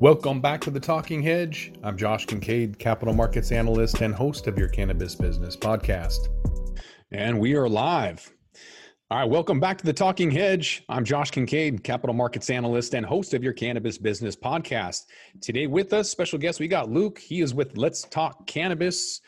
Welcome back to the Talking Hedge. I'm Josh Kincaid, capital markets analyst and host of your cannabis business podcast. And we are live. All right, welcome back to the Talking Hedge. I'm Josh Kincaid, capital markets analyst and host of your cannabis business podcast. Today with us, special guest, we got Luke. He is with Let's Talk Cannabis,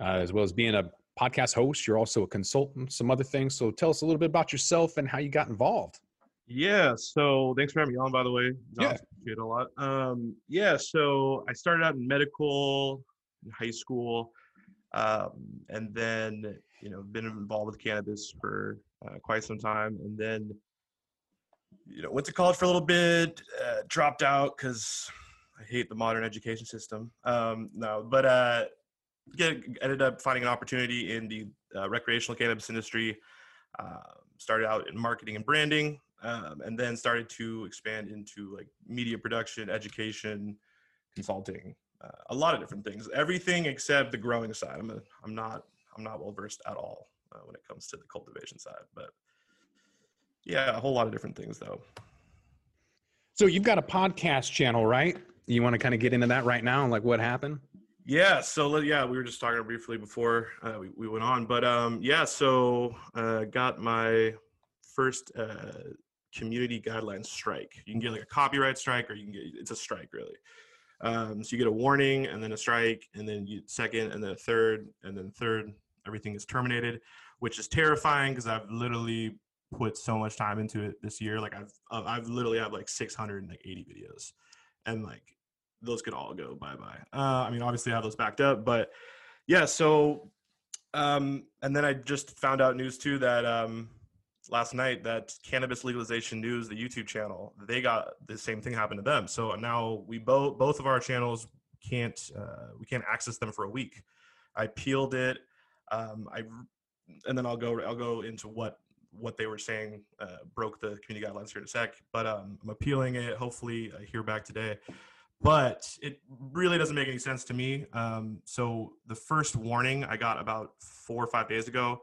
uh, as well as being a podcast host. You're also a consultant, some other things. So tell us a little bit about yourself and how you got involved. Yeah. So thanks for having me on, by the way. Yeah. Appreciate it a lot. Um, yeah. So I started out in medical in high school, um, and then you know been involved with cannabis for uh, quite some time, and then you know went to college for a little bit, uh, dropped out because I hate the modern education system. Um, no, but uh, get ended up finding an opportunity in the uh, recreational cannabis industry. Uh, started out in marketing and branding um, and then started to expand into like media production, education, consulting, uh, a lot of different things. Everything except the growing side. I'm a, I'm not I'm not well versed at all uh, when it comes to the cultivation side, but yeah, a whole lot of different things though. So you've got a podcast channel, right? You want to kind of get into that right now, and like what happened? Yeah. So yeah, we were just talking briefly before uh, we, we went on, but um, yeah. So uh, got my first uh, community guidelines strike. You can get like a copyright strike, or you can get it's a strike really. Um, so you get a warning, and then a strike, and then you second, and then a third, and then third. Everything is terminated, which is terrifying because I've literally put so much time into it this year. Like I've uh, I've literally have like 680 videos, and like those could all go bye bye. Uh, I mean, obviously I have those backed up, but yeah. So, um, and then I just found out news too that um, last night that cannabis legalization news the youtube channel they got the same thing happen to them. So now we both both of our channels can't uh, we can't access them for a week. I peeled it um, i and then i'll go i'll go into what what they were saying uh, broke the community guidelines here in a sec but um, i'm appealing it. Hopefully i hear back today. But it really doesn't make any sense to me. Um, so the first warning i got about four or five days ago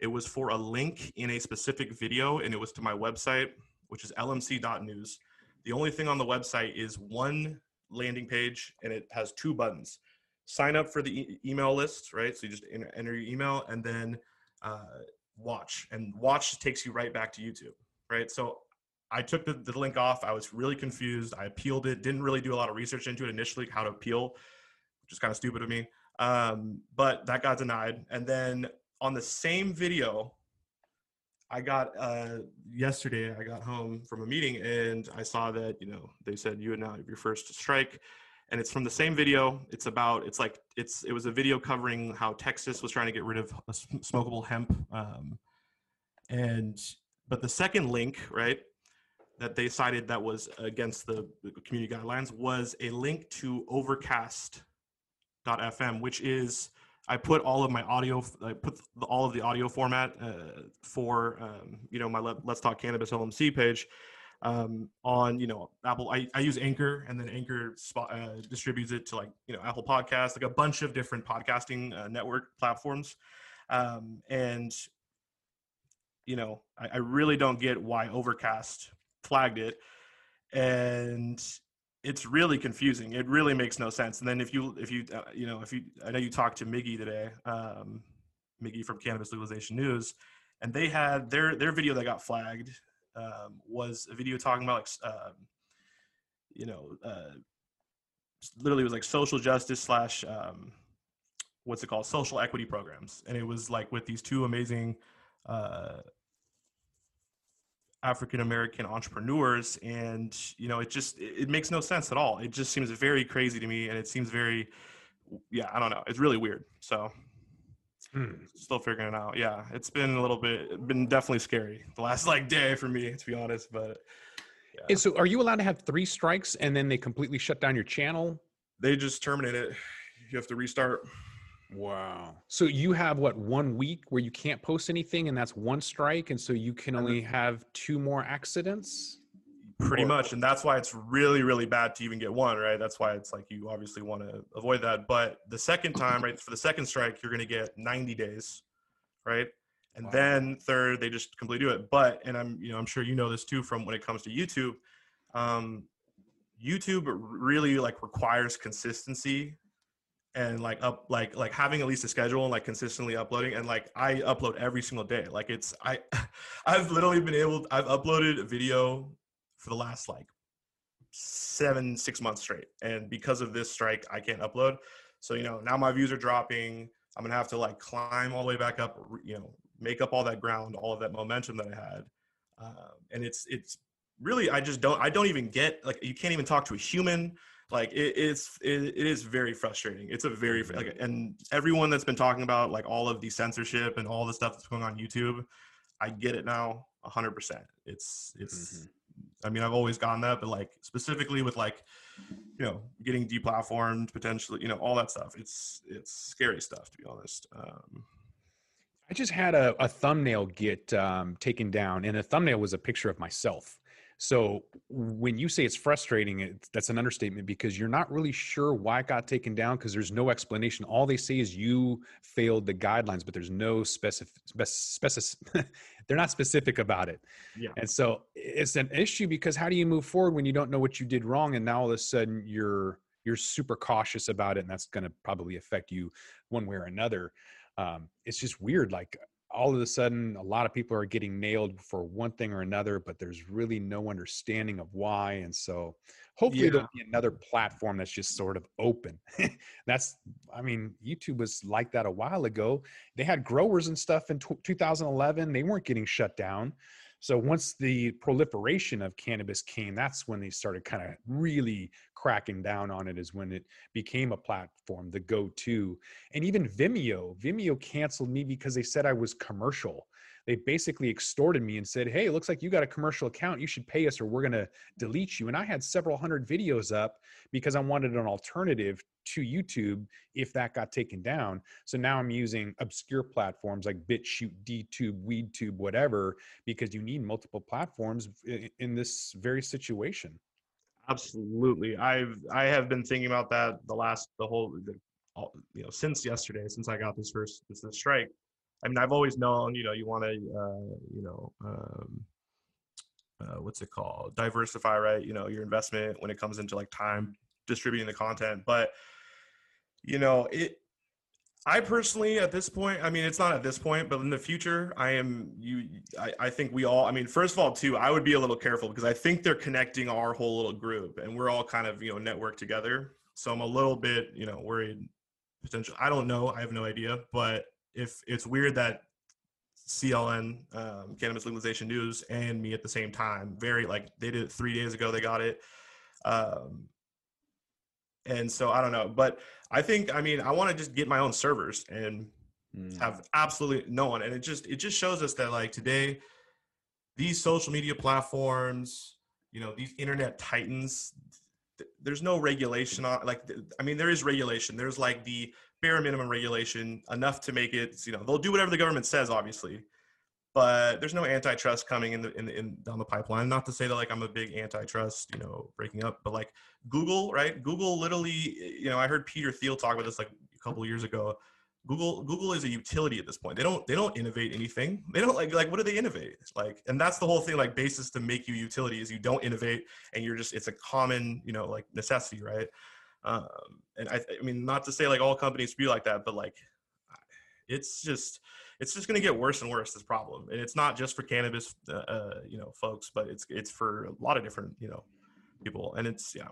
it was for a link in a specific video, and it was to my website, which is lmc.news. The only thing on the website is one landing page, and it has two buttons. Sign up for the e- email list, right? So you just enter, enter your email, and then uh, watch. And watch takes you right back to YouTube, right? So I took the, the link off. I was really confused. I appealed it. Didn't really do a lot of research into it initially, how to appeal, which is kind of stupid of me. Um, but that got denied. And then on the same video i got uh yesterday i got home from a meeting and i saw that you know they said you had now your first strike. And it's from the same video. It's about it's like it's it was a video covering how texas was trying to get rid of smokable hemp um, and but the second link right that they cited that was against the community guidelines was a link to overcast.fm which is I put all of my audio, I put all of the audio format uh, for, um, you know, my Let, us Talk Cannabis LMC page um, on, you know, Apple. I, I use Anchor and then Anchor spot, uh, distributes it to like, you know, Apple Podcasts, like a bunch of different podcasting uh, network platforms. Um, and, you know, I, I really don't get why Overcast flagged it. And it's really confusing. It really makes no sense. And then if you if you uh, you know if you I know you talked to Miggy today, um, Miggy from Cannabis Legalization News, and they had their their video that got flagged um, was a video talking about like um, you know uh, literally was like social justice slash um, what's it called social equity programs, and it was like with these two amazing uh, African American entrepreneurs, and you know, it just it makes no sense at all. It just seems very crazy to me, and it seems very, yeah, I don't know. It's really weird. So, hmm. still figuring it out. Yeah, it's been a little bit, been definitely scary the last like day for me, to be honest. But yeah. And so, are you allowed to have three strikes, and then they completely shut down your channel? They just terminate it. You have to restart. Wow. So you have what one week where you can't post anything and that's one strike and so you can only have two more accidents? Pretty or, much. And that's why it's really really bad to even get one, right? That's why it's like you obviously want to avoid that. But the second time, right, for the second strike, you're going to get 90 days, right? And wow. then third, they just completely do it. But and I'm you know, I'm sure you know this too from when it comes to YouTube, um YouTube really like requires consistency and like up like like having at least a schedule and like consistently uploading and like I upload every single day. Like it's I I've literally been able I've uploaded a video for the last like seven six months straight and because of this strike I can't upload. So you know now my views are dropping. I'm gonna have to like climb all the way back up. You know make up all that ground, all of that momentum that I had. Um, and it's it's really I just don't I don't even get like you can't even talk to a human like it, it's it, it is very frustrating. It's a very like and everyone that's been talking about like all of the censorship and all the stuff that's going on youtube i get it now 100% it's it's mm-hmm. i mean i've always gotten that but like specifically with like you know getting deplatformed potentially you know all that stuff. It's it's scary stuff to be honest. Um I just had a, a thumbnail get um, taken down, and the thumbnail was a picture of myself. So when you say it's frustrating, it, that's an understatement because you're not really sure why it got taken down because there's no explanation. All they say is you failed the guidelines, but there's no specific, specific they're not specific about it. Yeah. And so it's an issue because how do you move forward when you don't know what you did wrong and now all of a sudden you're you're super cautious about it and that's going to probably affect you one way or another. Um, it's just weird. Like all of a sudden a lot of people are getting nailed for one thing or another but there's really no understanding of why and so hopefully yeah. there'll be another platform that's just sort of open. That's i mean youtube was like that a while ago. They had growers and stuff in t- 2011 they weren't getting shut down so once the proliferation of cannabis came, that's when they started kind of really cracking down on it. Is when it became a platform, the go-to. And even Vimeo, Vimeo canceled me because they said I was commercial. They basically extorted me and said, "Hey, it looks like you got a commercial account. You should pay us, or we're going to delete you." And I had several hundred videos up because I wanted an alternative to YouTube if that got taken down. So now I'm using obscure platforms like BitChute, DTube, WeedTube, whatever, because you need multiple platforms in this very situation. Absolutely, I've I have been thinking about that the last the whole the, you know since yesterday since I got this first this, this strike. I mean, I've always known you know you want to uh, you know. Um, uh, what's it called? Diversify right? You know your investment when it comes into like time distributing the content. But you know it i personally at this point i mean it's not at this point but in the future i am you I, I think we all i mean first of all too i would be a little careful because i think they're connecting our whole little group and we're all kind of you know networked together. So i'm a little bit you know worried potential i don't know i have no idea but if it's weird that cln um, cannabis legalization news and me at the same time very like they did it three days ago they got it um, and so I don't know, but I think I mean I want to just get my own servers and mm. have absolutely no one, and it just it just shows us that like today, these social media platforms, you know, these internet titans, th- there's no regulation on like th- I mean there is regulation. There's like the bare minimum regulation enough to make it you know they'll do whatever the government says obviously but there's no antitrust coming in the in, in down the pipeline. Not to say that like I'm a big antitrust, you know, breaking up, but like Google, right? Google literally, you know, I heard Peter Thiel talk about this like a couple years ago. Google Google is a utility at this point. They don't they don't innovate anything. They don't like like what do they innovate? Like and that's the whole thing like basis to make you utility is you don't innovate and you're just it's a common, you know, like necessity, right? Um and I I mean not to say like all companies be like that, but like it's just it's just going to get worse and worse this problem and it's not just for cannabis uh, uh, you know folks but it's it's for a lot of different you know people and it's yeah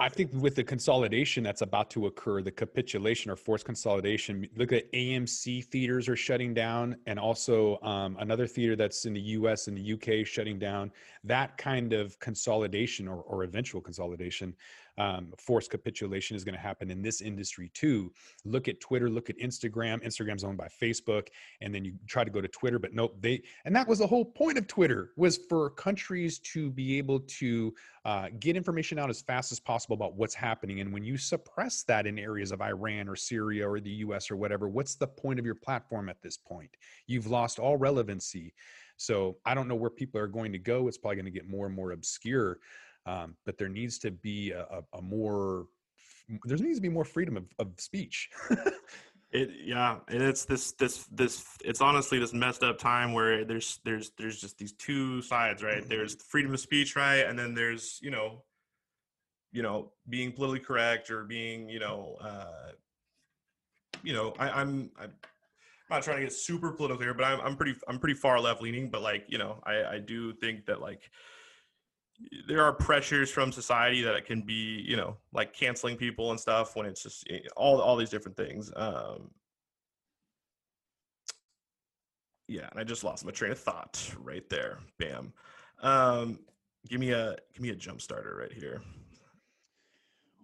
I think with the consolidation that's about to occur, the capitulation or forced consolidation, look at AMC theaters are shutting down, and also um, another theater that's in the US and the UK shutting down. That kind of consolidation or, or eventual consolidation um, forced capitulation is going to happen in this industry too. Look at Twitter, look at Instagram. Instagram's owned by Facebook, and then you try to go to Twitter, but nope, they and that was the whole point of Twitter was for countries to be able to uh, get information out as fast as possible about what's happening. And when you suppress that in areas of Iran or Syria or the U.S. or whatever, what's the point of your platform at this point? You've lost all relevancy. So I don't know where people are going to go. It's probably going to get more and more obscure. Um, but there needs to be a, a, more there needs to be more freedom of, of speech. it yeah, and it's this this this it's honestly this messed up time where there's there's there's just these two sides, right? Mm-hmm. There's freedom of speech, right, and then there's you know you know being politically correct or being you know uh, you know I, I'm I'm not trying to get super political here, but I'm I'm pretty I'm pretty far left leaning. But like you know I I do think that like there are pressures from society that it can be you know like canceling people and stuff when it's just eh, all all these different things. Um, yeah, and I just lost my train of thought right there. Bam. Um, give me a give me a jump starter right here.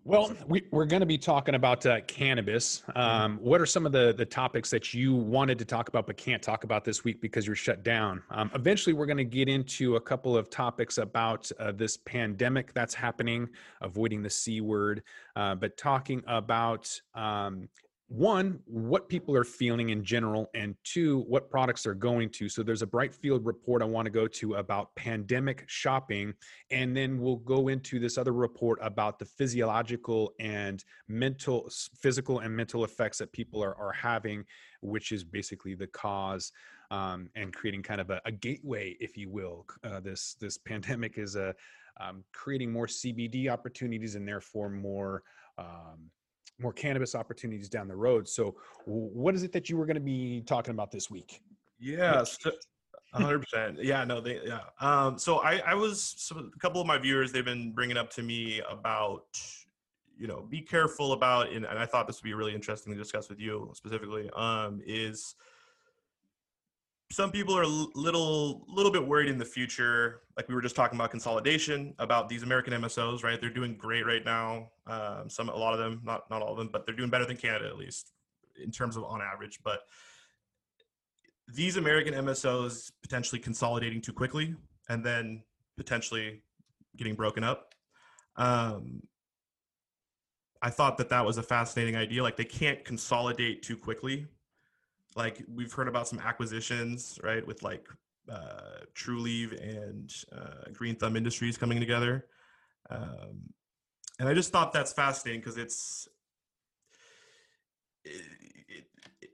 Well, we, are going to be talking about uh, cannabis. Mm-hmm. Um, what are some of the, the topics that you wanted to talk about but can't talk about this week because you're shut down? Um, eventually, we're going to get into a couple of topics about uh, this pandemic that's happening, avoiding the C word, uh, but talking about um, one, what people are feeling in general, and two, what products they're going to. So there's a Brightfield report I want to go to about pandemic shopping, and then we'll go into this other report about the physiological and mental, physical and mental effects that people are, are having, which is basically the cause um, and creating kind of a, a gateway, if you will. Uh, this this pandemic is a um, creating more CBD opportunities and therefore more. Um, more cannabis opportunities down the road. So, what is it that you were going to be talking about this week? Yeah, hundred percent. Yeah, no, they yeah. Um, so I I was so a couple of my viewers they've been bringing up to me about you know be careful about and, and I thought this would be really interesting to discuss with you specifically. Um, is some people are a little little bit worried in the future. Like we were just talking about consolidation about these american msos right? They're doing great right now. Um, some a lot of them not not all of them but they're doing better than canada at least in terms of on average. But these american msos potentially consolidating too quickly and then potentially getting broken up um, i thought that that was a fascinating idea. Like they can't consolidate too quickly like we've heard about some acquisitions, right, with like uh, Trulieve and uh, Green Thumb Industries coming together. Um, and I just thought that's fascinating because it's, it, it, it,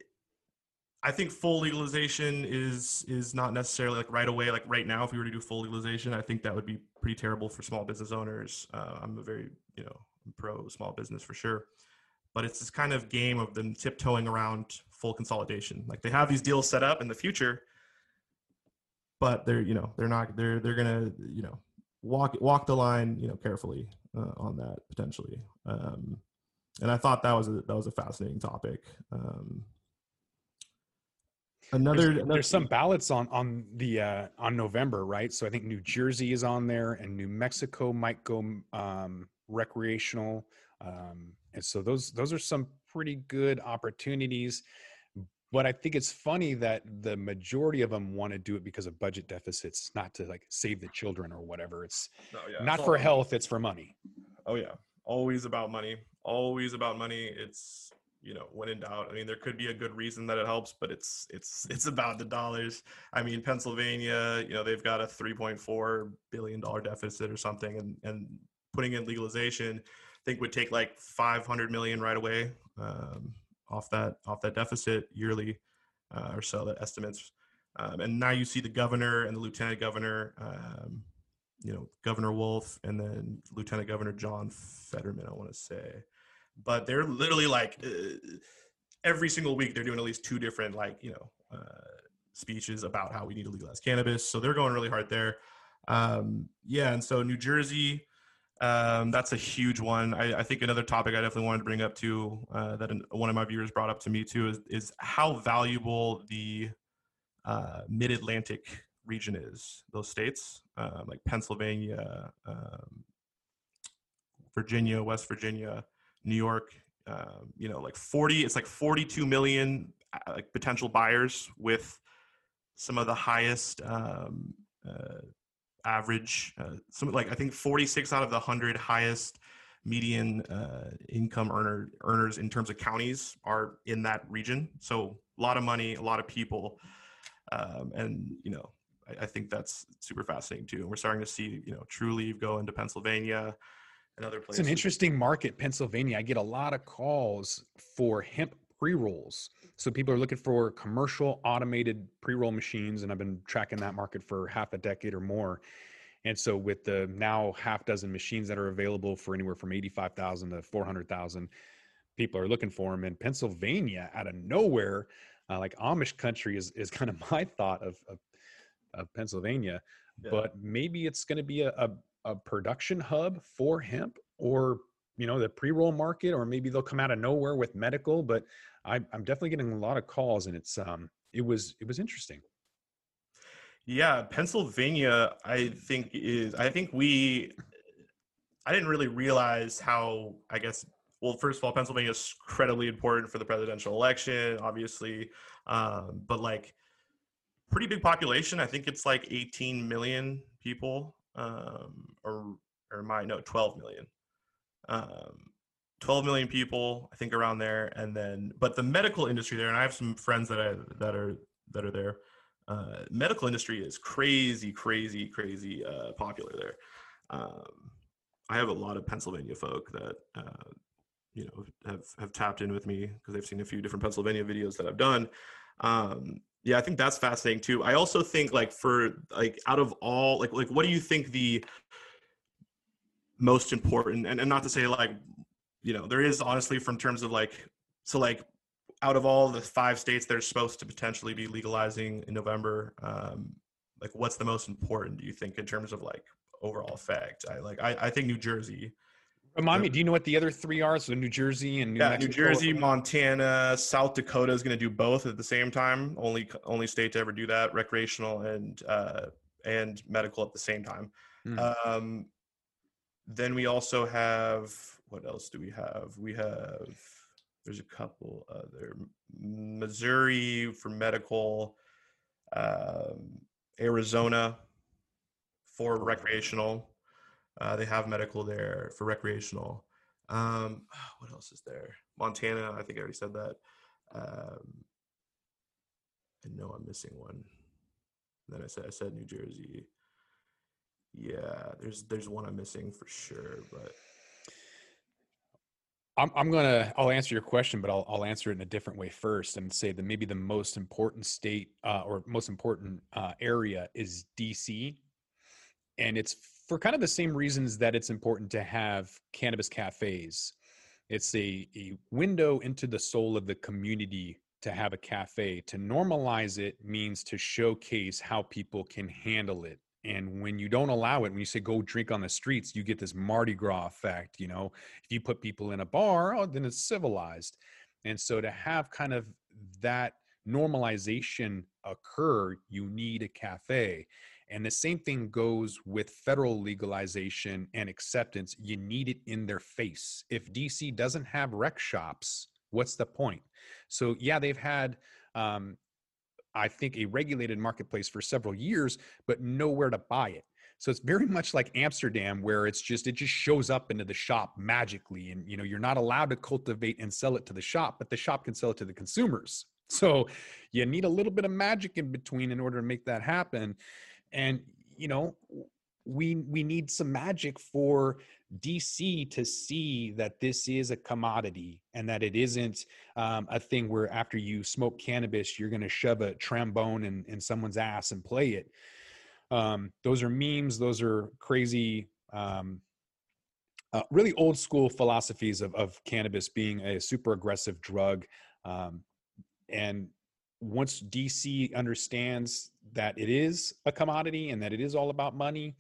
I think full legalization is is not necessarily like right away. Like right now, if we were to do full legalization, I think that would be pretty terrible for small business owners. Uh, I'm a very you know pro small business for sure but it's this kind of game of them tiptoeing around full consolidation. Like they have these deals set up in the future, but they're you know they're not they're they're gonna you know walk walk the line you know carefully uh, on that potentially. Um, and I thought that was a that was a fascinating topic. Um, another there's, another there's, some ballots on on the uh on november right so i think new jersey is on there and new mexico might go um recreational um and so those those are some pretty good opportunities. But I think it's funny that the majority of them want to do it because of budget deficits, not to like save the children or whatever. It's oh, yeah. not it's for health, it's for money. Oh yeah. Always about money. Always about money. It's you know when in doubt i mean there could be a good reason that it helps but it's it's it's about the dollars i mean pennsylvania you know they've got a 3.4 billion dollar deficit or something and and putting in legalization think would take like 500 million right away um, off that off that deficit yearly uh, or so that estimates. Um, and now you see the governor and the lieutenant governor, um, you know, Governor Wolf and then Lieutenant Governor John Fetterman, I want to say. But they're literally like uh, every single week they're doing at least two different like you know uh, speeches about how we need to legalize cannabis. So they're going really hard there. Um, yeah, and so New Jersey um, that's a huge one. I, I, think another topic I definitely wanted to bring up too, uh, that one of my viewers brought up to me too, is, is how valuable the uh, Mid Atlantic region is. Those states uh, like Pennsylvania, um, Virginia, West Virginia, New York. Um, you know, like forty. It's like forty-two million uh, like potential buyers with some of the highest um, uh, average, uh, some like I think 46 out of the 100 highest median uh, income earner earners in terms of counties are in that region. So a lot of money, a lot of people, um, and you know I, I, think that's super fascinating too. And we're starting to see you know Trulieve go into Pennsylvania and other places. It's an interesting market, Pennsylvania. I get a lot of calls for hemp pre rolls. So people are looking for commercial automated pre roll machines, and I've been tracking that market for half a decade or more. And so with the now half dozen machines that are available for anywhere from 85,000 to 400,000, people are looking for them in Pennsylvania out of nowhere. Uh, like Amish country is, is kind of my thought of, of, of Pennsylvania, yeah. but maybe it's going to be a, a, a production hub for hemp or you know the pre-roll market or maybe they'll come out of nowhere with medical but I, i'm definitely getting a lot of calls and it's um it was it was interesting. Yeah pennsylvania i think is i think we i didn't really realize how i guess well first of all pennsylvania is incredibly important for the presidential election obviously um, but like pretty big population. I think it's like 18 million people um, or or my no 12 million um, 12 million people i think around there and then but the medical industry there and i have some friends that i that are that are there uh, medical industry is crazy crazy crazy uh, popular there. Um, i have a lot of pennsylvania folk that uh, you know have have tapped in with me because they've seen a few different pennsylvania videos that i've done. Um, yeah i think that's fascinating too. I also think like for like out of all like like what do you think the most important and, and not to say like you know there is honestly from terms of like so like out of all the five states that are supposed to potentially be legalizing in november um like what's the most important do you think in terms of like overall effect i like i, I think new jersey Remind me, do you know what the other three are? So New Jersey and New yeah, Mexico. New Jersey, Montana, South Dakota is going to do both at the same time. Only only state to ever do that, recreational and uh, and medical at the same time. Mm. Um, then we also have what else do we have? We have there's a couple other Missouri for medical, um, Arizona for recreational. Uh, they have medical there for recreational. Um, what else is there? Montana, I think I already said that. Um, I know I'm missing one. then I said I said New Jersey. Yeah, there's there's one I'm missing for sure, but I'm I'm gonna I'll answer your question, but I'll I'll answer it in a different way first and say that maybe the most important state uh, or most important uh, area is DC, and it's for kind of the same reasons that it's important to have cannabis cafes. It's a, a window into the soul of the community to have a cafe. To normalize it means to showcase how people can handle it and when you don't allow it, when you say go drink on the streets, you get this Mardi Gras effect. You know, if you put people in a bar, oh, then it's civilized. And so to have kind of that normalization occur, you need a cafe. And the same thing goes with federal legalization and acceptance. You need it in their face. If DC doesn't have rec shops, what's the point? So, yeah, they've had um, I think, a regulated marketplace for several years, but nowhere to buy it. So it's very much like Amsterdam, where it's just it just shows up into the shop magically, and you know you're not allowed to cultivate and sell it to the shop, but the shop can sell it to the consumers. So you need a little bit of magic in between in order to make that happen. And you know we we need some magic for DC to see that this is a commodity and that it isn't um, a thing where after you smoke cannabis, you're going to shove a trombone in, in someone's ass and play it. Um, those are memes. Those are crazy, um, uh, really old school philosophies of, of cannabis being a super aggressive drug. Um, and once DC understands that it is a commodity and that it is all about money,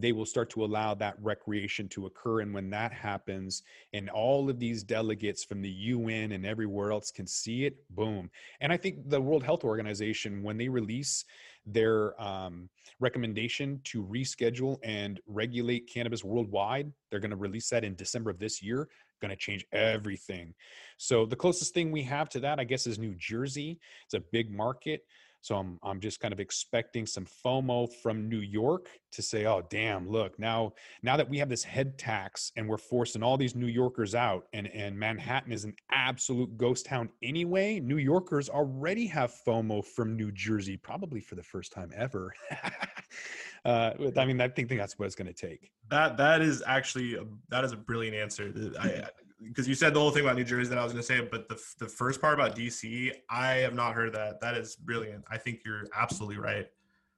they will start to allow that recreation to occur. And when that happens, and all of these delegates from the UN and everywhere else can see it, boom. And I think the World Health Organization, when they release their um, recommendation to reschedule and regulate cannabis worldwide, they're going to release that in December of this year going to change everything. So the closest thing we have to that, I guess, is New Jersey. It's a big market. So I'm I'm just kind of expecting some FOMO from New York to say, oh damn, look now now that we have this head tax and we're forcing all these New Yorkers out, and and Manhattan is an absolute ghost town anyway. New Yorkers already have FOMO from New Jersey, probably for the first time ever. uh, I mean, I think that's what it's going to take. That that is actually a, that is a brilliant answer. I, because you said the whole thing about New Jersey that I was going to say, but the the first part about DC, I have not heard that. That is brilliant. I think you're absolutely right.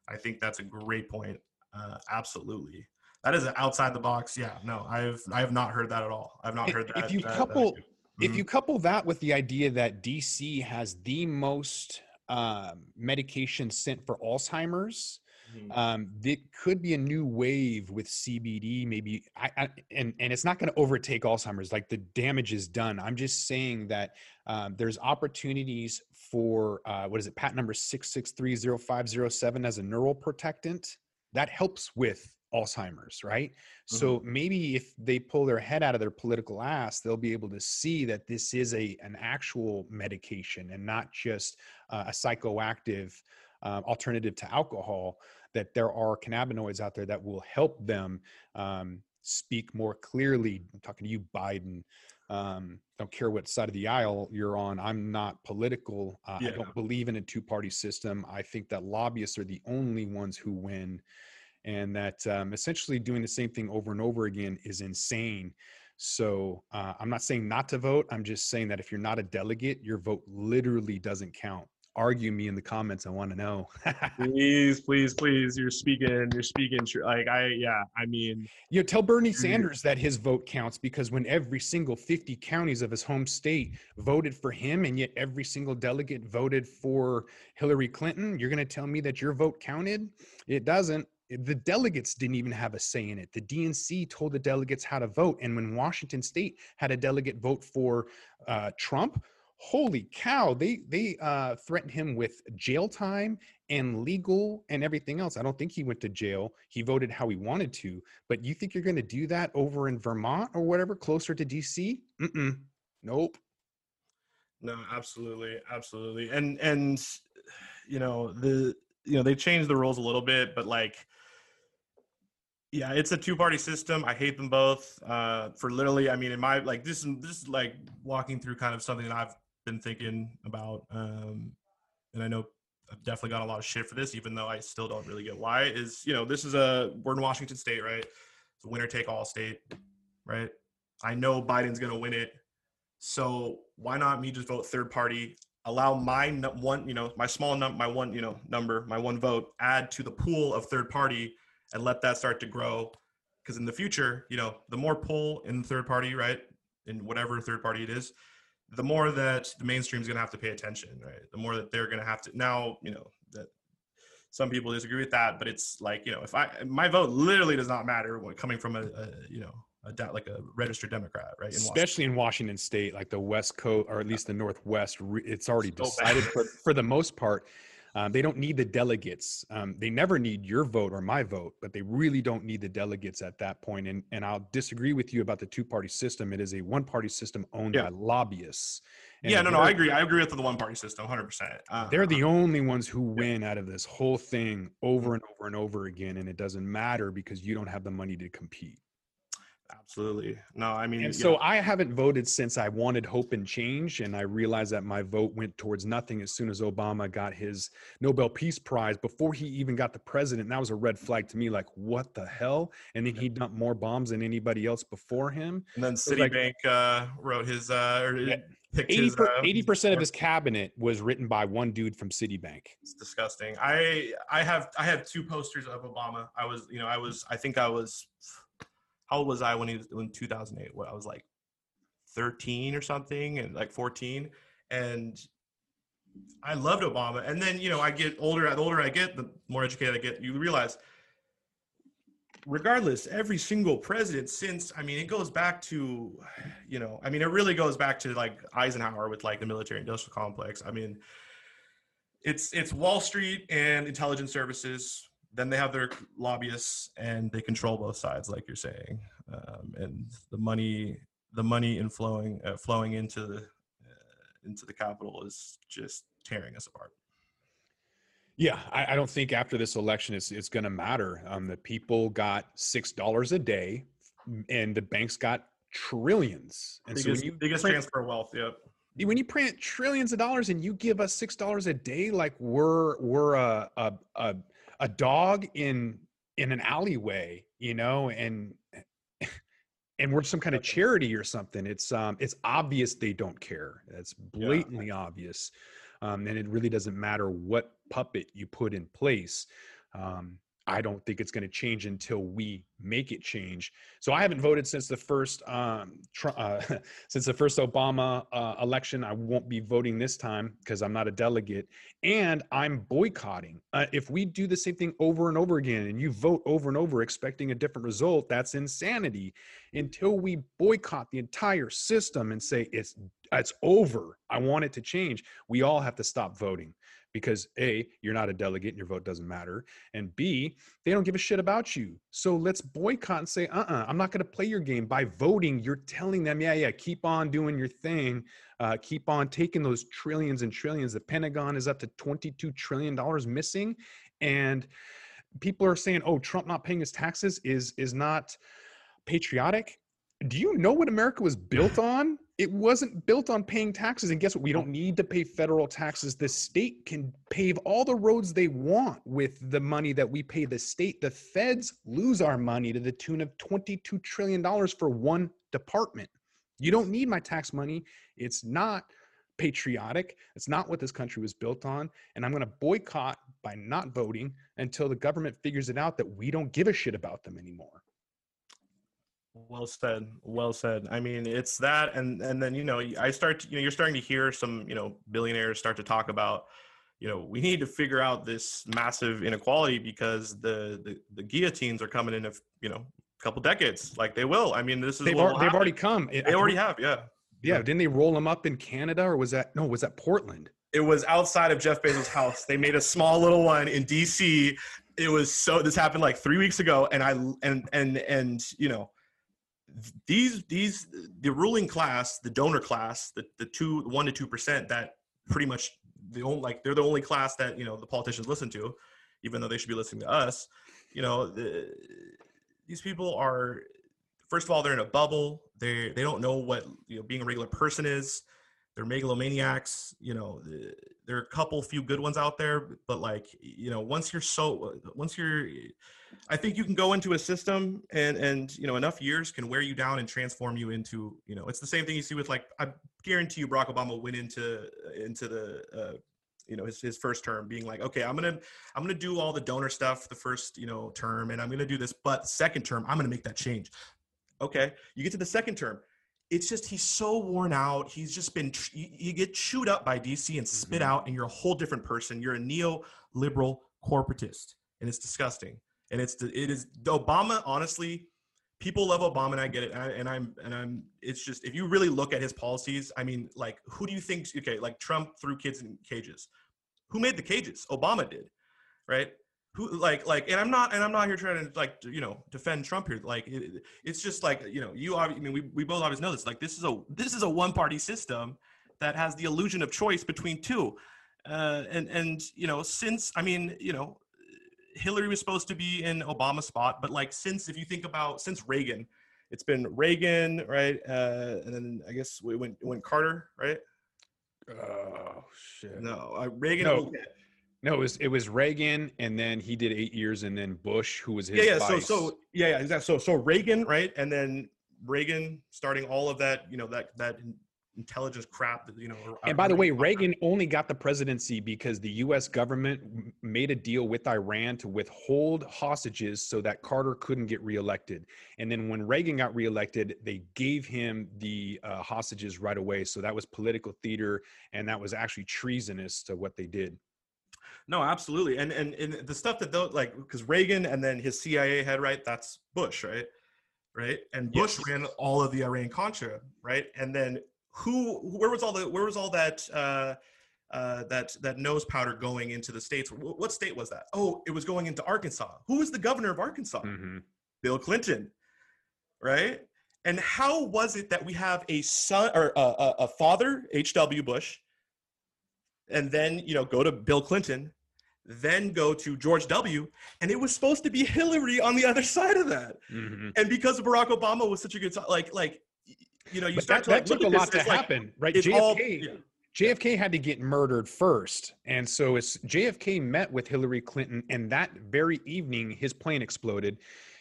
I think that's a great point. uh, absolutely. That is outside the box. Yeah, no, I've I have not heard that at all. I've not heard that. If you that, couple, that if Mhm. you couple that with the idea that DC has the most um, medication sent for Alzheimer's, Mhm. um, it could be a new wave with CBD. Maybe, I, I and and it's not going to overtake Alzheimer's. Like the damage is done. I'm just saying that um, there's opportunities for uh, what is it? Patent number six six three zero five zero seven as a neural protectant that helps with Alzheimer's, right? So maybe if they pull their head out of their political ass, they'll be able to see that this is a an actual medication and not just uh, a psychoactive um, alternative to alcohol. That there are cannabinoids out there that will help them um, speak more clearly. I'm talking to you, Biden. Um, don't care what side of the aisle you're on. I'm not political. Uh, I don't believe in a two party system. I think that lobbyists are the only ones who win and that um, essentially doing the same thing over and over again is insane. So uh, I'm not saying not to vote. I'm just saying that if you're not a delegate, your vote literally doesn't count. Argue me in the comments. I want to know. please, please, please. You're speaking. You're speaking. True. Like I, yeah. I mean, you know, tell Bernie. Sanders that his vote counts because when every single 50 counties of his home state voted for him, and yet every single delegate voted for Hillary Clinton, you're going to tell me that your vote counted? It doesn't. The delegates didn't even have a say in it. The DNC told the delegates how to vote. And when Washington state had a delegate vote for uh, Trump, holy cow, they, they uh, threatened him with jail time and legal and everything else. I don't think he went to jail. He voted how he wanted to. But you think you're going to do that over in Vermont or whatever, closer to DC? Mm-mm. Nope. no, absolutely, absolutely. And and you know the you know they changed the rules a little bit, but like. Yeah, it's a two-party system. I hate them both. Uh, for literally, I mean, in my like this, is this is like walking through kind of something that I've been thinking about, um, and I know I've definitely got a lot of shit for this, even though I still don't really get why. Is you know this is a we're in Washington State, right? It's a winner take all state, right? I know Biden's gonna win it, so why not me just vote third party? Allow my one, you know, my small number, my one, you know, number, my one vote, add to the pool of third party, and let that start to grow. Because in the future, you know, the more pull in third party, right, in whatever third party it is, the more that the mainstream is going to have to pay attention, right? The more that they're going to have to now, you know, that some people disagree with that, but it's like, you know, if I my vote literally does not matter when coming from a, a you know, a de- like a registered Democrat, right? in Washington. Especially in Washington State, like the West Coast, or at least the Northwest, re- it's already So decided for, for the most part. Um, they don't need the delegates. Um, they never need your vote or my vote, but they really don't need the delegates at that point. And and I'll disagree with you about the two party system. It is a one party system owned Yeah. by lobbyists. And yeah, no, no, I agree. I agree with the one party system, hundred percent. Uh, They're the only ones who win out of this whole thing over and over and over again, and it doesn't matter because you don't have the money to compete. Absolutely no. I mean, And yeah. so I haven't voted since I wanted hope and change. And I realized that my vote went towards nothing as soon as Obama got his Nobel Peace Prize before he even got the president. That was a red flag to me like, what the hell? And then he dumped more bombs than anybody else before him. and then like- Citibank uh, wrote his uh, or Yeah. picked 80 his. Uh, 80% of his cabinet was written by one dude from Citibank. It's disgusting. I I have I have two posters of Obama. I was you know I was I think I was how old was I when he was in 2008? What I was like 13 or something and like 14 and I loved Obama. And then you know I get older. The older I get, the more educated I get. You realize, regardless, every single president since I mean it goes back to, you know I mean it really goes back to like Eisenhower with like the military industrial complex. I mean it's it's Wall Street and intelligence services. Then they have their lobbyists, and they control both sides, like you're saying. Um, and the money, the money inflowing uh, flowing into the uh, into the capital is just tearing us apart. Yeah, I, I don't think after this election it's it's going to matter. Um, the people got six dollars a day, and the banks got trillions. And Biggest, when you biggest print- transfer of wealth. Yep. when you print trillions of dollars and you give us six dollars a day, like we're we're a a a, a dog in in an alleyway, you know, and and we're some kind of charity or something. It's um it's obvious they don't care. It's blatantly obvious. Um, and it really doesn't matter what puppet you put in place. Um, I don't think it's going to change until we make it change. So I haven't voted since the first um, uh, since the first Obama uh, election. I won't be voting this time because I'm not a delegate, and I'm boycotting. Uh, if we do the same thing over and over again, and you vote over and over expecting a different result, that's insanity. Until we boycott the entire system and say it's it's over, I want it to change. We all have to stop voting because A, you're not a delegate and your vote doesn't matter. And B, they don't give a shit about you. So let's boycott and say, uh uh-uh, uh, i am not going to play your game. By voting, you're telling them, yeah, yeah, keep on doing your thing. Uh, keep on taking those trillions and trillions. The Pentagon is up to $22 trillion missing. And people are saying, oh, Trump not paying his taxes is is not patriotic do you know what America was built on? It wasn't built on paying taxes. And guess what? We don't need to pay federal taxes. The state can pave all the roads they want with the money that we pay the state. The feds lose our money to the tune of $22 trillion for one department. You don't need my tax money. It's not patriotic. It's not what this country was built on. And I'm going to boycott by not voting until the government figures it out that we don't give a shit about them anymore. Well said. Well said. I mean, it's that, and and then you know, I start. To, you know, you're starting to hear some you know billionaires start to talk about, you know, we need to figure out this massive inequality because the the, the guillotines are coming in a you know a couple decades. Like they will. I mean, this is they've, they've already come. They already have. Yeah. Yeah. Didn't they roll them up in Canada or was that no? Was that Portland? It was outside of Jeff Bezos' house. They made a small little one in DC. It was so. This happened like three weeks ago, and I and and and you know these these the ruling class, the donor class, the the two one to two percent that pretty much the only like they're the only class that you know the politicians listen to, even though they should be listening to us. You know, the, these people are first of all they're in a bubble. They they don't know what you know being a regular person is. They're megalomaniacs. You know, there are a couple few good ones out there, but like you know, once you're so once you're I think you can go into a system and and you know enough years can wear you down and transform you into you know it's the same thing you see with like I guarantee you Barack Obama went into into the uh, you know his, his first term being like okay I'm gonna I'm gonna do all the donor stuff the first you know term and I'm gonna do this but second term I'm gonna make that change. Okay you get to the second term. It's just he's so worn out. He's just been you get chewed up by DC and spit mm-hmm. out and you're a whole different person. You're a neo-liberal corporatist and it's disgusting and it's it is Obama. Honestly, people love Obama, and I get it. And, I, and I'm and I'm. It's just if you really look at his policies, I mean, like who do you think? Okay, like Trump threw kids in cages. Who made the cages? Obama did, right? Who like like? And I'm not and I'm not here trying to like you know defend Trump here. Like it, it's just like you know you. are. I mean, we we both always know this. Like this is a this is a one party system that has the illusion of choice between two. Uh, and and you know since I mean you know Hillary was supposed to be in Obama's spot, but like since if you think about since Reagan, it's been Reagan, right? Uh, and then I guess we went went Carter, right? Oh shit! No, uh, Reagan. No. No, it was it was Reagan, and then he did eight years, and then Bush, who was his yeah, yeah. Vice. So so yeah, yeah, exactly. So so Reagan, right, and then Reagan starting all of that, you know, that that intelligence crap that you know and by the way reagan only got the presidency because the us government made a deal with iran to withhold hostages so that carter couldn't get reelected and then when reagan got reelected they gave him the uh, hostages right away so that was political theater and that was actually treasonous to what they did no absolutely and and, and the stuff that though like because reagan and then his cia head right that's bush right right? And Bush yes. ran all of the Iran Contra, right? And then who where was all the where was all that uh, uh, that that nose powder going into the states? What state was that? Oh, it was going into Arkansas. Who was the governor of Arkansas? Mm-hmm. Bill Clinton, right? And how was it that we have a son or a, a, a father, H.W. Bush, and then you know go to Bill Clinton, then go to George W. And it was supposed to be Hillary on the other side of that. Mm-hmm. And because Barack Obama was such a good like like you know, you but start that, to like, that took a lot to happen, like, right? JFK, all, yeah. JFK had to get murdered first, and so it's JFK met with Hillary Clinton, and that very evening, his plane exploded.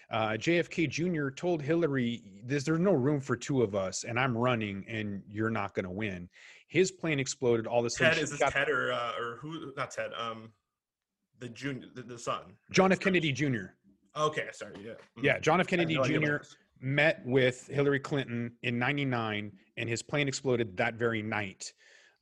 Uh, JFK Jr. told Hillary, there's, "There's no room for two of us, and I'm running, and you're not going to win." His plane exploded. All of a sudden, Ted is this Ted or uh, or who? Not Ted. Um, the junior, the, the son. John F. Kennedy Jr. Okay, sorry. Yeah. Mhm. Yeah, John F. Kennedy no Jr. met with Hillary Clinton in 99 and his plane exploded that very night.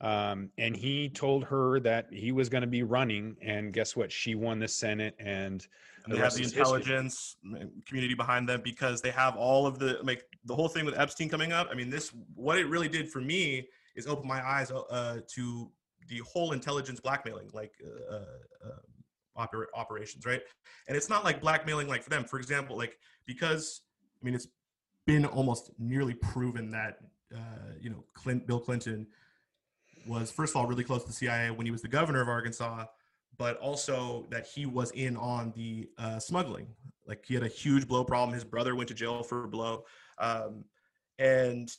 Um, and he told her that he was going to be running. And guess what? She won the Senate. And And the they have the history. intelligence mm, community behind them because they have all of the like the whole thing with Epstein coming up. I mean, this what it really did for me is open my eyes uh, to the whole intelligence blackmailing like uh, uh, oper- operations, right? And it's not like blackmailing like for them. For example, like because I mean, it's been almost nearly proven that uh, you know Clint, Bill Clinton was first of all really close to the CIA when he was the governor of Arkansas, but also that he was in on the uh, smuggling. Like he had a huge blow problem. His brother went to jail for a blow, um, and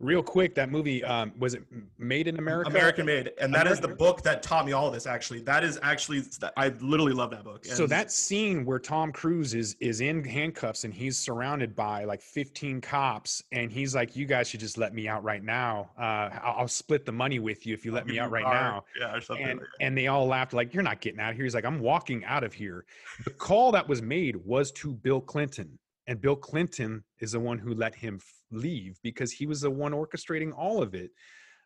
real quick, that movie, um, was it Made in America? American Made, and that is the book that taught me all of this. Actually, that is actually I literally love that book. So And- that scene where Tom Cruise is is in handcuffs and he's surrounded by like 15 cops and he's like, "You guys should just let me out right now. Uh, I'll, split the money with you if you let me out right now." yeah, or something. And like and they all laughed like, "You're not getting out of here." He's like, "I'm walking out of here." The call that was made was to Bill Clinton, and Bill Clinton is the one who let him leave because he was the one orchestrating all of it.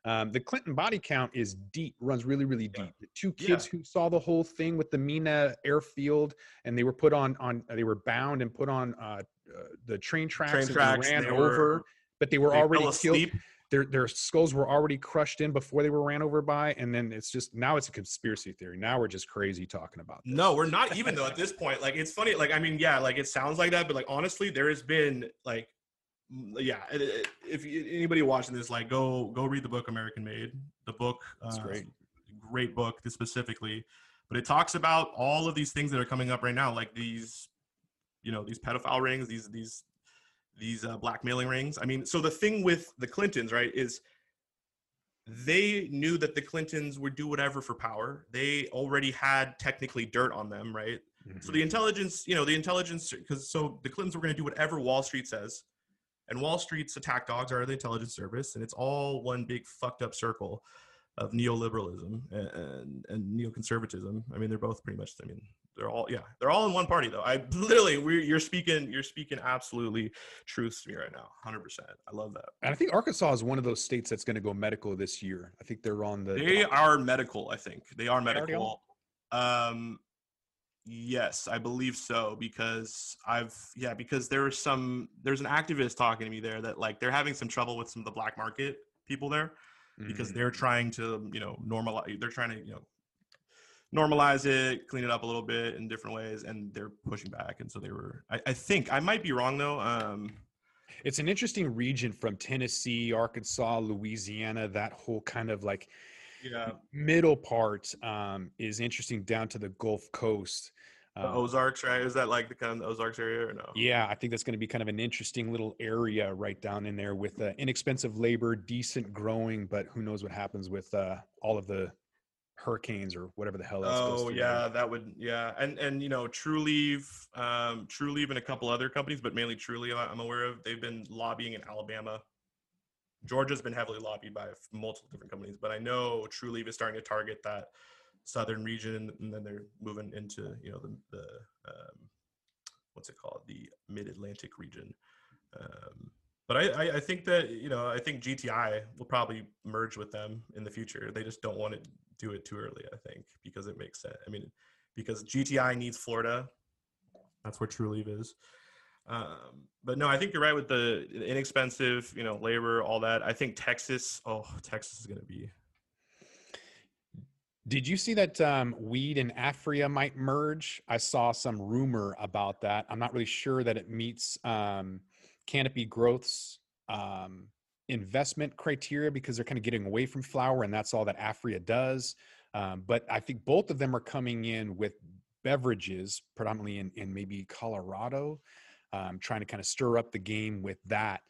Um, the Clinton body count is deep, runs really, really Yeah. deep. The two Yeah. kids who saw the whole thing with the Mena airfield, and they were put on on they were bound and put on uh, uh, the train tracks, Train and they ran over, were- but they were they already killed asleep. Their their skulls were already crushed in before they were ran over by and then it's just now it's a conspiracy theory now we're just crazy talking about this. No, we're not even though at this point. Like it's funny. Like I mean, yeah, like it sounds like that, but like honestly, there has been like, yeah. it- it- If anybody watching this, like, go go read the book American Made. The book, uh, great. great book specifically, but it talks about all of these things that are coming up right now, like these, you know, these pedophile rings, these these these uh, blackmailing rings. I mean, so the thing with the Clintons, right, is they knew that the Clintons would do whatever for power. They already had technically dirt on them, right? So Mhm. the intelligence, you know, the intelligence, because so the Clintons were going to do whatever Wall Street says, and Wall Street's attack dogs are the intelligence service, and it's all one big fucked up circle of neoliberalism and, and, and neoconservatism. I mean, they're both pretty much. I mean, they're all yeah, they're all in one party though. I literally, we're, you're speaking, you're speaking absolutely truth to me right now, hundred percent. I love that. and i think arkansas is one of those states that's going to go medical this year i think they're on the They are medical. I think they are medical. Um, yes, I believe so because I've yeah because there was some there's an activist talking to me there that like they're having some trouble with some of the black market people there because Mhm. they're trying to you know normalize they're trying to you know normalize it clean it up a little bit in different ways and they're pushing back and so they were i, I think i might be wrong though um it's an interesting region from tennessee arkansas louisiana that whole kind of like yeah. middle part um, is interesting down to the gulf coast. The Um, ozarks right? Is that like the kind of the ozarks area or no? Yeah, I think that's going to be kind of an interesting little area right down in there with uh, inexpensive labor, decent growing, but who knows what happens with uh, all of the hurricanes or whatever the hell that's Oh to be. yeah, that would yeah, and and you know, Trulieve, um, Trulieve, and a couple other companies, but mainly Trulieve, I'm aware of. They've been lobbying in Alabama. Georgia's been heavily lobbied by multiple different companies, but I know Trulieve is starting to target that southern region, and then they're moving into you know the the um, what's it called, the Mid Atlantic region. Um, but I, I, I think that you know I think GTI will probably merge with them in the future. They just don't want to do it too early. I think because it makes sense. I mean, because GTI needs Florida. That's where Trulieve is. Um, but no, I think you're right with the inexpensive, you know, labor, all that. I think Texas. Oh, Texas is going to be. Did you see that um, weed and Aphria might merge? I saw some rumor about that. I'm not really sure that it meets um, Canopy Growth's um, investment criteria because they're kind of getting away from flour, and that's all that Aphria does. Um, but I think both of them are coming in with beverages, predominantly in, in maybe Colorado, um, trying to kind of stir up the game with that.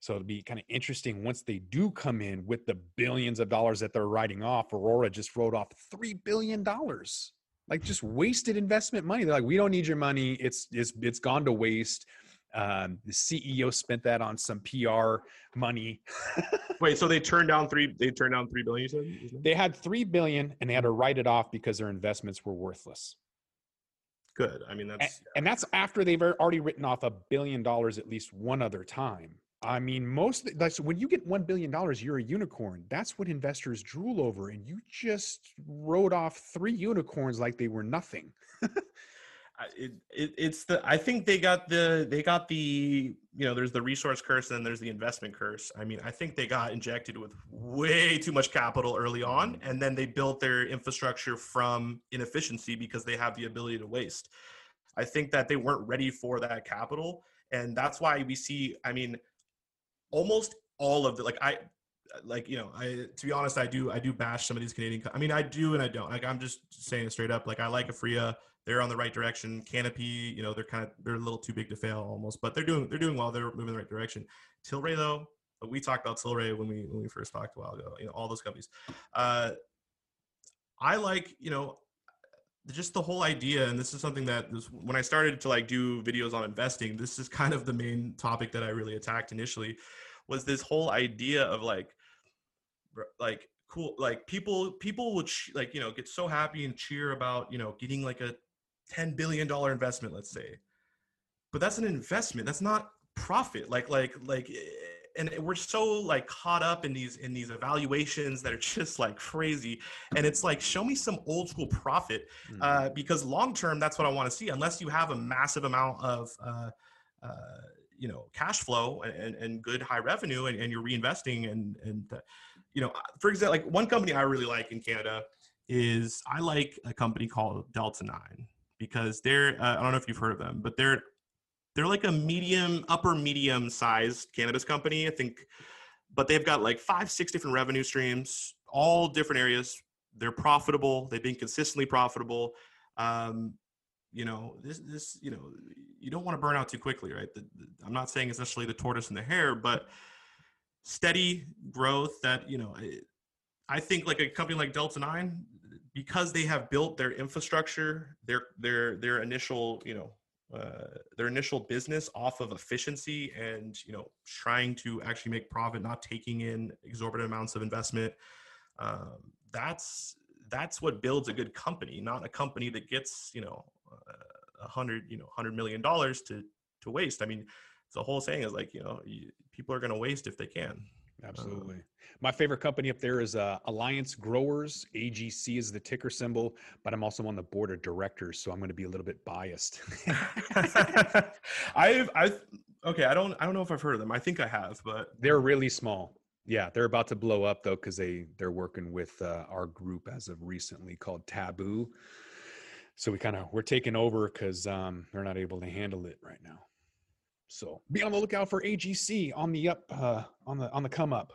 So it'll be kind of interesting once they do come in with the billions of dollars that they're writing off. Aurora just wrote off three billion dollars, like just wasted investment money. They're like, we don't need your money. It's it's it's gone to waste. Um, the CEO spent that on some PR money. Wait, so they turned down three? They turned down three billion. Said they had three billion, and they had to write it off because their investments were worthless. Good. I mean, that's and, and that's after they've already written off a billion dollars at least one other time. I mean, most like so when you get one billion dollars, you're a unicorn. That's what investors drool over, and you just wrote off three unicorns like they were nothing. it, it, it's the I think they got the they got the you know there's the resource curse and then there's the investment curse. I mean, I think they got injected with way too much capital early on, mm-hmm. and then they built their infrastructure from inefficiency because they have the ability to waste. I think that they weren't ready for that capital, and that's why we see. I mean almost all of the like I like you know I to be honest I do I do bash some of these Canadian. I mean I do and I don't. Like I'm just saying it straight up. Like I like Aphria. They're on the right direction. Canopy, you know, they're kind of they're a little too big to fail almost, but they're doing they're doing well. They're moving in the right direction. Tilray though, we talked about Tilray when we when we first talked a while ago. You know, all those companies. Uh, I like you know just the whole idea and this is something that was, when i started to like do videos on investing this is kind of the main topic that i really attacked initially was this whole idea of like like cool like people people would ch- like you know get so happy and cheer about you know getting like a 10 billion dollar investment let's say. But that's an investment that's not profit. Like like like eh, and we're so like caught up in these in these evaluations that are just like crazy. And it's like show me some old school profit mm-hmm. uh, because long term that's what i want to see. Unless you have a massive amount of uh, uh, you know cash flow and, and good high revenue and, and you're reinvesting and and uh, you know for example like one company i really like in canada is i like a company called delta 9 because they're uh, i don't know if you've heard of them but they're they're like a medium upper medium sized cannabis company i think but they've got like five six different revenue streams all different areas. They're profitable. They've been consistently profitable. Um, you know this this you know you don't want to burn out too quickly right? The, the, i'm not saying it's necessarily the tortoise and the hare but steady growth that you know I, I think like a company like delta 9 because they have built their infrastructure their their their initial you know uh, their initial business off of efficiency and you know trying to actually make profit not taking in exorbitant amounts of investment um, that's that's what builds a good company not a company that gets you know a hundred you know hundred million dollars to to waste. I mean the whole saying is like you know you, people are going to waste if they can Absolutely. Um, My favorite company up there is uh, Alliance Growers. AGC is the ticker symbol, but I'm also on the board of directors, so I'm going to be a little bit biased. I've, I've, okay. I don't, I don't know if I've heard of them. I think I have, but they're really small. Yeah, they're about to blow up though because they they're working with uh, our group as of recently called Taboo. So we kind of we're taking over because um, they're not able to handle it right now. So be on the lookout for AGC on the up uh, on the on the come up.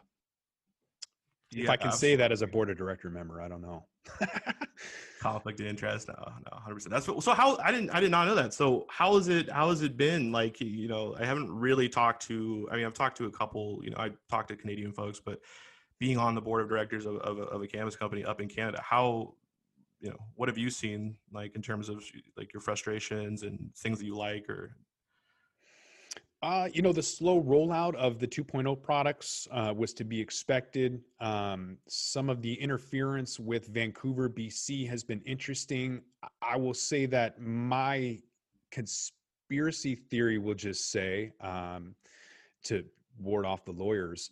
Yeah, if I can absolutely. say that as a board of director member, I don't know. Conflict of interest, no, no, hundred percent. That's what, so. How I didn't, I did not know that. So how is it? How has it been? Like you know, I haven't really talked to. I mean, I've talked to a couple. You know, I talked to Canadian folks, but being on the board of directors of, of, of a cannabis company up in Canada, how you know, what have you seen like in terms of like your frustrations and things that you like or uh, you know, the slow rollout of the 2.0 products uh, was to be expected. Um, some of the interference with Vancouver, BC has been interesting. I will say that my conspiracy theory will just say, um, to ward off the lawyers,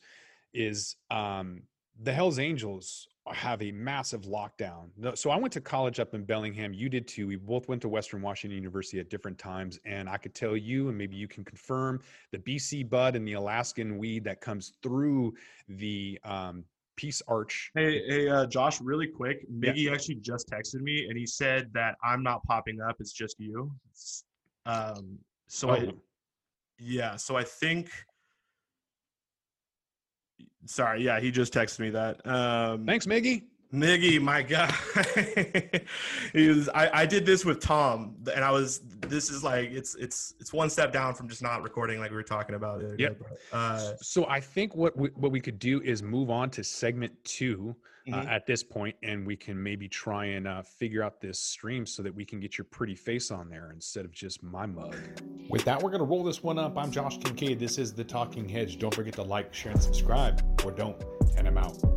is um, the Hells Angels have a massive lockdown. So I went to college up in Bellingham. You did too. We both went to Western Washington University at different times. And I could tell you, and maybe you can confirm, the BC bud and the Alaskan weed that comes through the um, Peace Arch. Hey, hey, uh, Josh, really quick. Miggy yeah. actually just texted me and he said that I'm not popping up. It's just you. Um, so oh. I, yeah, so I think Sorry, yeah, he just texted me that. Um, Thanks, Miggy. Miggy, my God, he was. I, I did this with Tom, and I was. This is like it's it's it's one step down from just not recording, like we were talking about. Yeah. Uh, so I think what we, what we could do is move on to segment two uh, mm-hmm. at this point, and we can maybe try and uh, figure out this stream so that we can get your pretty face on there instead of just my mug. With that, we're gonna roll this one up. I'm Josh Kincaid. This is the Talking Hedge. Don't forget to like, share, and subscribe, or don't. And I'm out.